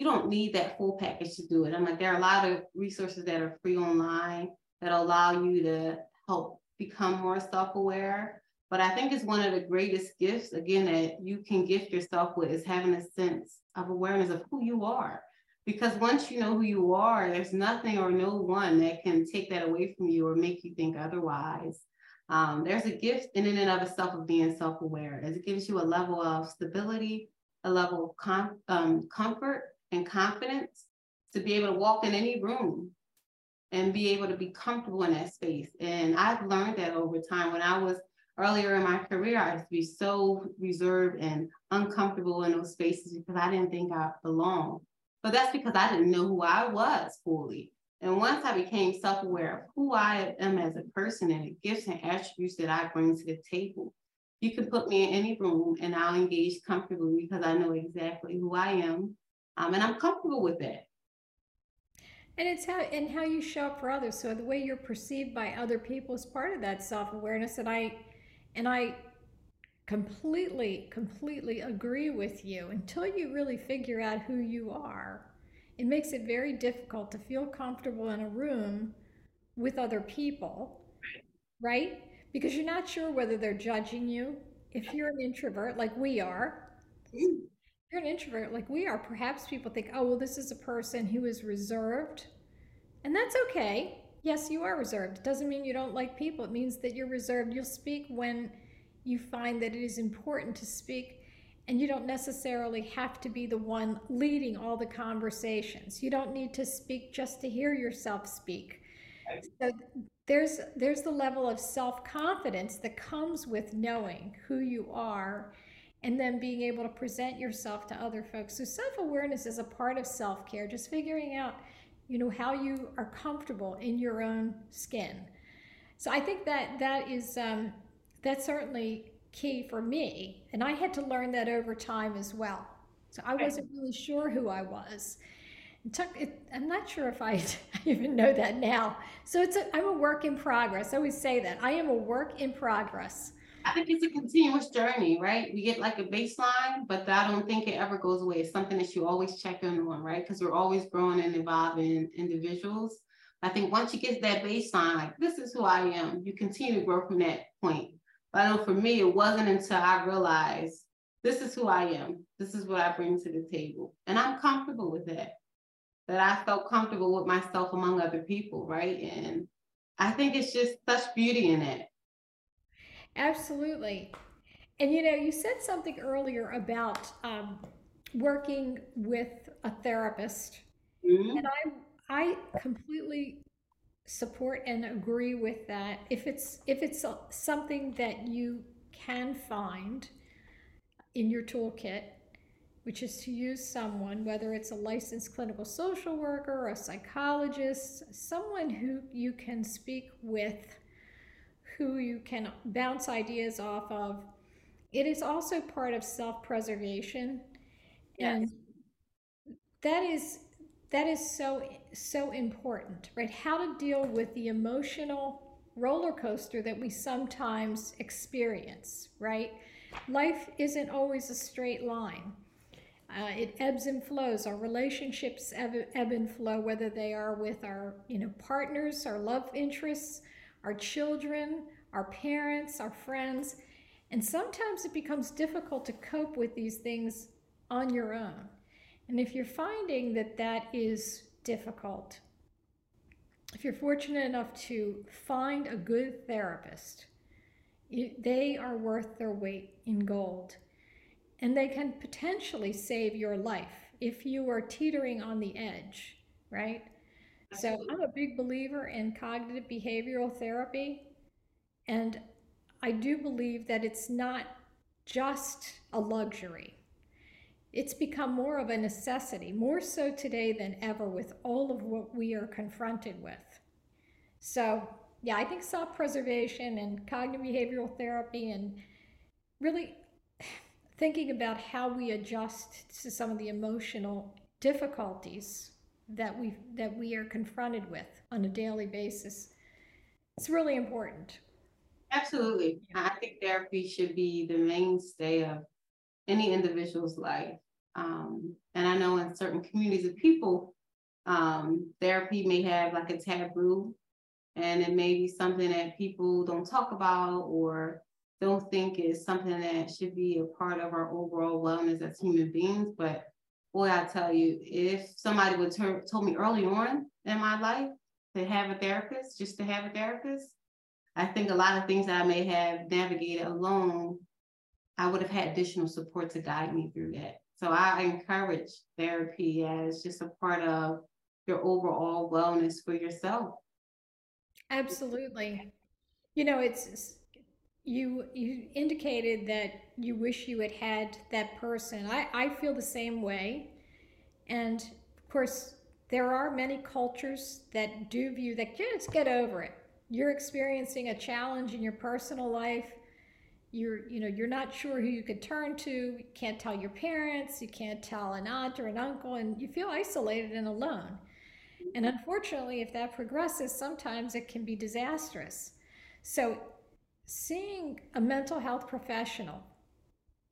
Speaker 2: you don't need that full package to do it. I'm like, there are a lot of resources that are free online that allow you to help become more self-aware. But I think it's one of the greatest gifts, again, that you can gift yourself with is having a sense of awareness of who you are. Because once you know who you are, there's nothing or no one that can take that away from you or make you think otherwise. Um, there's a gift in and of itself of being self-aware as it gives you a level of stability, a level of com- um, comfort, and confidence to be able to walk in any room and be able to be comfortable in that space. And I've learned that over time. When I was earlier in my career, I used to be so reserved and uncomfortable in those spaces because I didn't think I belonged. But that's because I didn't know who I was fully. And once I became self aware of who I am as a person and the gifts and attributes that I bring to the table, you can put me in any room and I'll engage comfortably because I know exactly who I am um, and I'm comfortable with that.
Speaker 1: And it's how and how you show up for others. So the way you're perceived by other people is part of that self-awareness. And I and I completely, completely agree with you. Until you really figure out who you are, it makes it very difficult to feel comfortable in a room with other people, right? Because you're not sure whether they're judging you. If you're an introvert like we are, mm you're an introvert like we are, perhaps people think, oh, well, this is a person who is reserved. And that's okay. Yes, you are reserved. It doesn't mean you don't like people. It means that you're reserved. You'll speak when you find that it is important to speak, and you don't necessarily have to be the one leading all the conversations. You don't need to speak just to hear yourself speak. So there's there's the level of self-confidence that comes with knowing who you are and then being able to present yourself to other folks. So self-awareness is a part of self-care, just figuring out, you know, how you are comfortable in your own skin. So I think that that is um, that's certainly key for me, and I had to learn that over time as well. So I wasn't really sure who I was. It took it, I'm not sure if I, even know that now. So it's a, I'm a work in progress. I always say that I am a work in progress.
Speaker 2: I think it's a continuous journey, right? We get like a baseline, but I don't think it ever goes away. It's something that you always check in on, right? Because we're always growing and evolving individuals. I think once you get that baseline, like this is who I am, you continue to grow from that point. But I know for me, it wasn't until I realized this is who I am. This is what I bring to the table. And I'm comfortable with that. That I felt comfortable with myself among other people, right? And I think it's just such beauty in it
Speaker 1: Absolutely. And you know, you said something earlier about um, working with a therapist, mm-hmm. and I I completely support and agree with that. If it's if it's something that you can find in your toolkit, which is to use someone, whether it's a licensed clinical social worker, a psychologist, someone who you can speak with who you can bounce ideas off of. It is also part of self-preservation. Yes. And that is that is so so important, right? How to deal with the emotional roller coaster that we sometimes experience, right? Life isn't always a straight line. Uh, it ebbs and flows. Our relationships ebb, ebb and flow, whether they are with our you know partners, our love interests, our children, our parents, our friends, and sometimes it becomes difficult to cope with these things on your own. And if you're finding that that is difficult, if you're fortunate enough to find a good therapist, they are worth their weight in gold. And they can potentially save your life if you are teetering on the edge, right? So I'm a big believer in cognitive behavioral therapy. And I do believe that it's not just a luxury. It's become more of a necessity, more so today than ever with all of what we are confronted with. So, yeah, I think self preservation and cognitive behavioral therapy and really thinking about how we adjust to some of the emotional difficulties that we that we are confronted with on a daily basis it's really important.
Speaker 2: Absolutely. I think therapy should be the mainstay of any individual's life. Um, and i know in certain communities of people um, therapy may have like a taboo and it may be something that people don't talk about or don't think is something that should be a part of our overall wellness as human beings. But boy, I tell you, if somebody would ter- told me early on in my life to have a therapist, just to have a therapist, I think a lot of things I may have navigated alone, I would have had additional support to guide me through that. So I encourage therapy as just a part of your overall wellness for yourself.
Speaker 1: Absolutely. You know, it's you you indicated that you wish you had had that person. I, I feel the same way. And of course, there are many cultures that do view that just get over it. You're experiencing a challenge in your personal life. You're, you know, you're not sure who you could turn to. You can't tell your parents. You can't tell an aunt or an uncle, and you feel isolated and alone. And unfortunately, if that progresses, sometimes it can be disastrous. So, seeing a mental health professional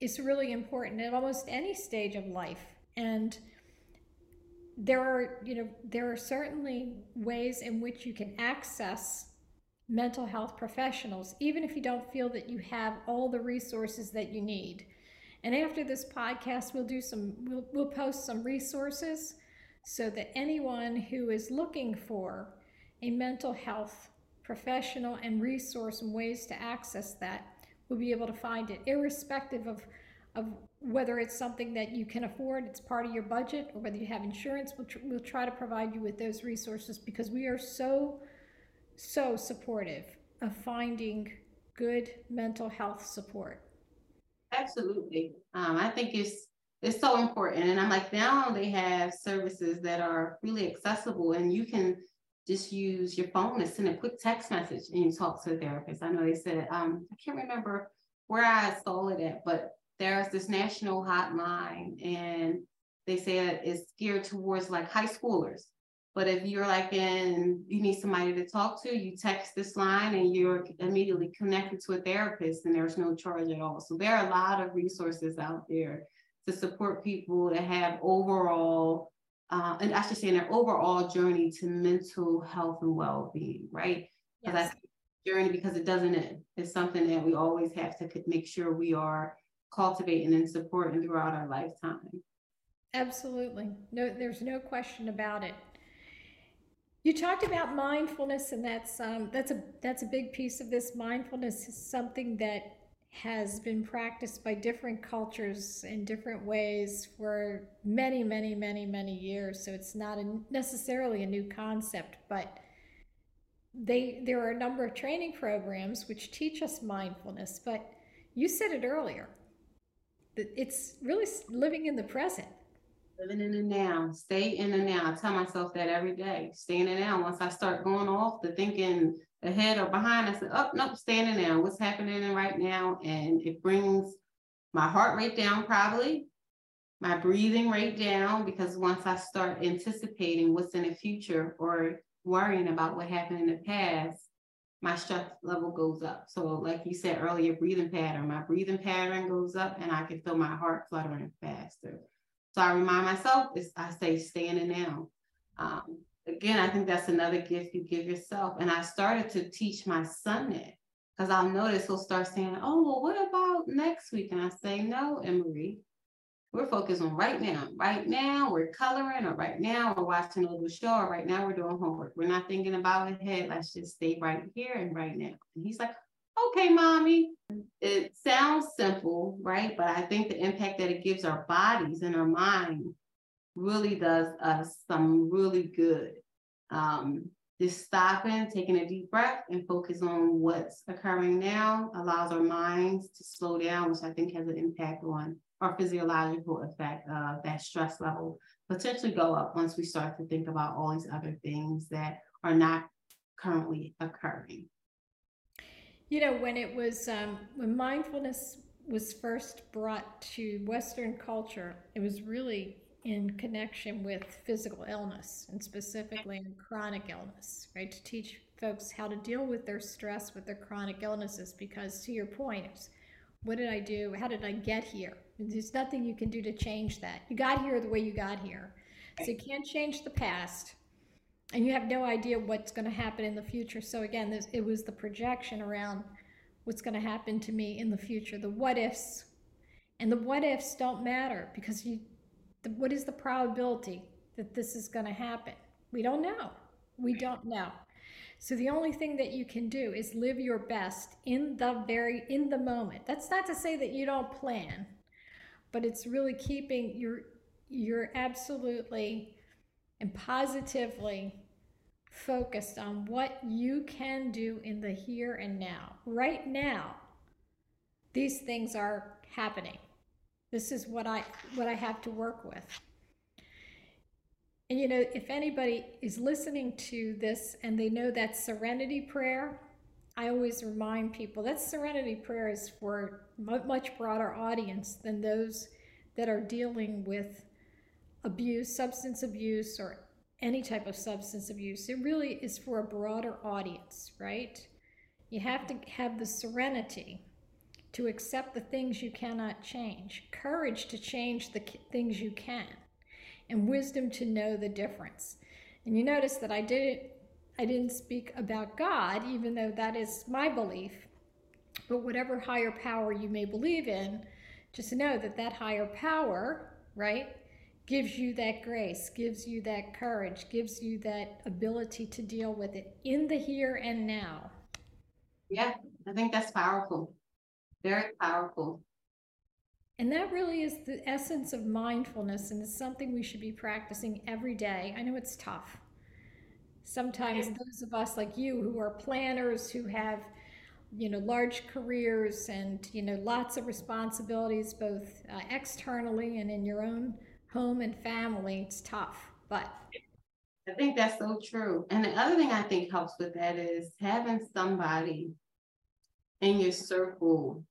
Speaker 1: is really important at almost any stage of life. And there are, you know, there are certainly ways in which you can access mental health professionals, even if you don't feel that you have all the resources that you need. And after this podcast, we'll do some, we'll, we'll post some resources so that anyone who is looking for a mental health professional and resource and ways to access that will be able to find it irrespective of of whether it's something that you can afford it's part of your budget or whether you have insurance we'll, tr- we'll try to provide you with those resources because we are so so supportive of finding good mental health support
Speaker 2: absolutely um, i think it's it's so important. And I'm like, now they have services that are really accessible and you can just use your phone to send a quick text message and you talk to a therapist. I know they said, um, I can't remember where I saw it at, but there's this national hotline and they said it's geared towards like high schoolers. But if you're like in, you need somebody to talk to, you text this line and you're immediately connected to a therapist and there's no charge at all. So there are a lot of resources out there to support people to have overall, uh, and I should say, in their overall journey to mental health and well-being, right? Because yes. journey because it doesn't end. It's something that we always have to make sure we are cultivating and supporting throughout our lifetime.
Speaker 1: Absolutely. No, there's no question about it. You talked about mindfulness, and that's um, that's a that's a big piece of this. Mindfulness is something that has been practiced by different cultures in different ways for many, many, many, many years. So it's not a, necessarily a new concept, but they there are a number of training programs which teach us mindfulness. But you said it earlier that it's really living in the present.
Speaker 2: Living in the now, stay in the now. I tell myself that every day. Stay in the now. Once I start going off the thinking ahead or behind. I said, oh, nope, standing there. What's happening right now? And it brings my heart rate down, probably, my breathing rate down, because once I start anticipating what's in the future or worrying about what happened in the past, my stress level goes up. So, like you said earlier, breathing pattern, my breathing pattern goes up, and I can feel my heart fluttering faster. So I remind myself, I say, the now. Um, again, I think that's another gift you give yourself. And I started to teach my son that because I'll notice he'll start saying, Oh, well, what about next week? And I say, No, Emery, we're focused on right now. Right now, we're coloring, or right now, we're watching a little show, or right now, we're doing homework. We're not thinking about ahead. Let's just stay right here and right now. And he's like, Okay, mommy. It sounds simple, right? But I think the impact that it gives our bodies and our mind really does us some really good. Um, just stopping, taking a deep breath and focus on what's occurring now allows our minds to slow down, which I think has an impact on our physiological effect of that stress level potentially go up once we start to think about all these other things that are not currently occurring.
Speaker 1: You know, when it was, um, when mindfulness was first brought to Western culture, it was really in connection with physical illness and specifically in chronic illness, right? To teach folks how to deal with their stress with their chronic illnesses because to your point, it's what did I do? How did I get here? There's nothing you can do to change that. You got here the way you got here. So you can't change the past and you have no idea what's going to happen in the future. So again, this, it was the projection around what's going to happen to me in the future, the what ifs. And the what ifs don't matter because you the, what is the probability that this is going to happen? We don't know. We don't know. So the only thing that you can do is live your best in the very in the moment. That's not to say that you don't plan, but it's really keeping your you're absolutely and positively focused on what you can do in the here and now. Right now, these things are happening. This is what I what I have to work with. And you know, if anybody is listening to this and they know that serenity prayer, I always remind people that serenity prayer is for a much broader audience than those that are dealing with abuse, substance abuse, or any type of substance abuse. It really is for a broader audience, right? You have to have the serenity to accept the things you cannot change, courage to change the things you can, and wisdom to know the difference. And you notice that I didn't I didn't speak about God, even though that is my belief. But whatever higher power you may believe in, just know that that higher power, right, gives you that grace, gives you that courage, gives you that ability to deal with it in the here and now.
Speaker 2: Yeah, I think that's powerful. Very powerful.
Speaker 1: And that really is the essence of mindfulness, and it's something we should be practicing every day. I know it's tough. Sometimes those of us like you who are planners, who have, you know, large careers and, you know, lots of responsibilities, both uh, externally and in your own home and family, it's tough. But
Speaker 2: I think that's so true. And the other thing I think helps with that is having somebody in your circle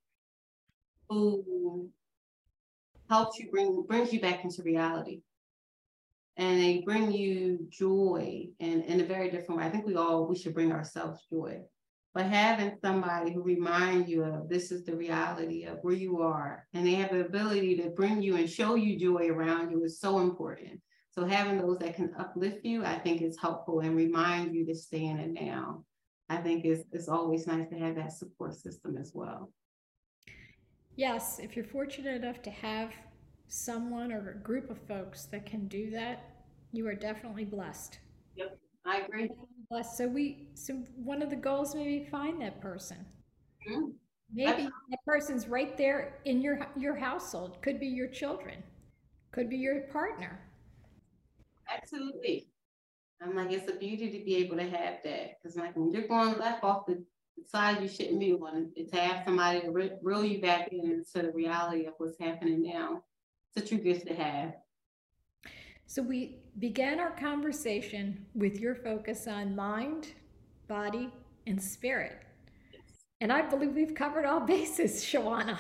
Speaker 2: who helps you bring brings you back into reality. And they bring you joy and in a very different way. I think we all we should bring ourselves joy. But having somebody who reminds you of this is the reality of where you are and they have the ability to bring you and show you joy around you is so important. So having those that can uplift you i think is helpful and remind you to stay in it now I think it's, it's always nice to have that support system as well.
Speaker 1: Yes, if you're fortunate enough to have someone or a group of folks that can do that, you are definitely blessed.
Speaker 2: Yep, I agree.
Speaker 1: Blessed. So we, so one of the goals maybe find that person. Mm-hmm. Maybe That's... that person's right there in your your household. Could be your children, could be your partner.
Speaker 2: Absolutely. I'm like, it's a beauty to be able to have that. Because like when you're going left off the side you shouldn't be on, to have somebody to re- reel you back into the reality of what's happening now. It's a true gift to have.
Speaker 1: So we began our conversation with your focus on mind, body, and spirit. And I believe we've covered all bases, Shawana.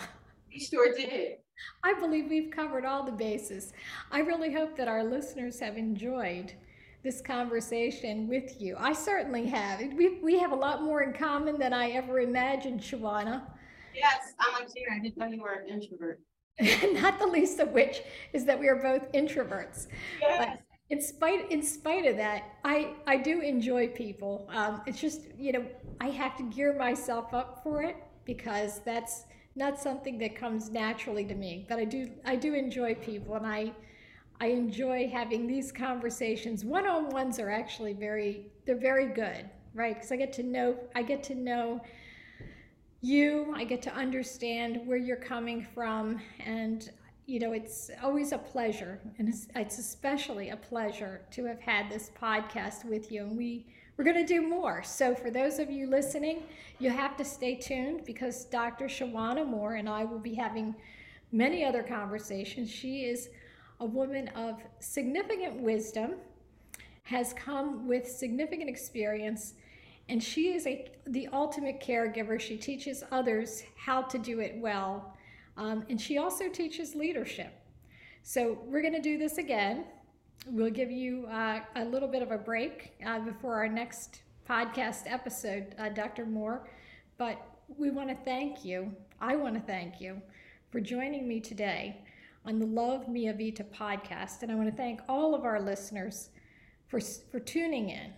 Speaker 2: We sure did.
Speaker 1: I believe we've covered all the bases. I really hope that our listeners have enjoyed this conversation with you. I certainly have. We, we have a lot more in common than I ever imagined, Shawana.
Speaker 2: Yes, I'm you. I didn't know you were an introvert.
Speaker 1: Not the least of which is that we are both introverts.
Speaker 2: Yes.
Speaker 1: But in spite in spite of that, I I do enjoy people. Um, it's just you know I have to gear myself up for it because that's not something that comes naturally to me. But I do I do enjoy people, and I I enjoy having these conversations. One on ones are actually very they're very good, right? Because I get to know I get to know you. I get to understand where you're coming from, and you know, it's always a pleasure, and it's, it's especially a pleasure to have had this podcast with you. And we we're going to do more. So for those of you listening, you have to stay tuned because Dr. Shawana Moore and I will be having many other conversations. She is a woman of significant wisdom, has come with significant experience and she is a the ultimate caregiver. She teaches others how to do it well, um, and she also teaches leadership. So we're going to do this again. We'll give you uh, a little bit of a break uh, before our next podcast episode, uh, Dr. Moore. But we want to thank you. I want to thank you for joining me today on the Love Mia Vita podcast. And I want to thank all of our listeners for, for tuning in.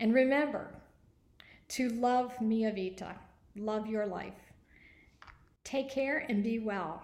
Speaker 1: And remember to love Mia Vita, love your life. Take care and be well.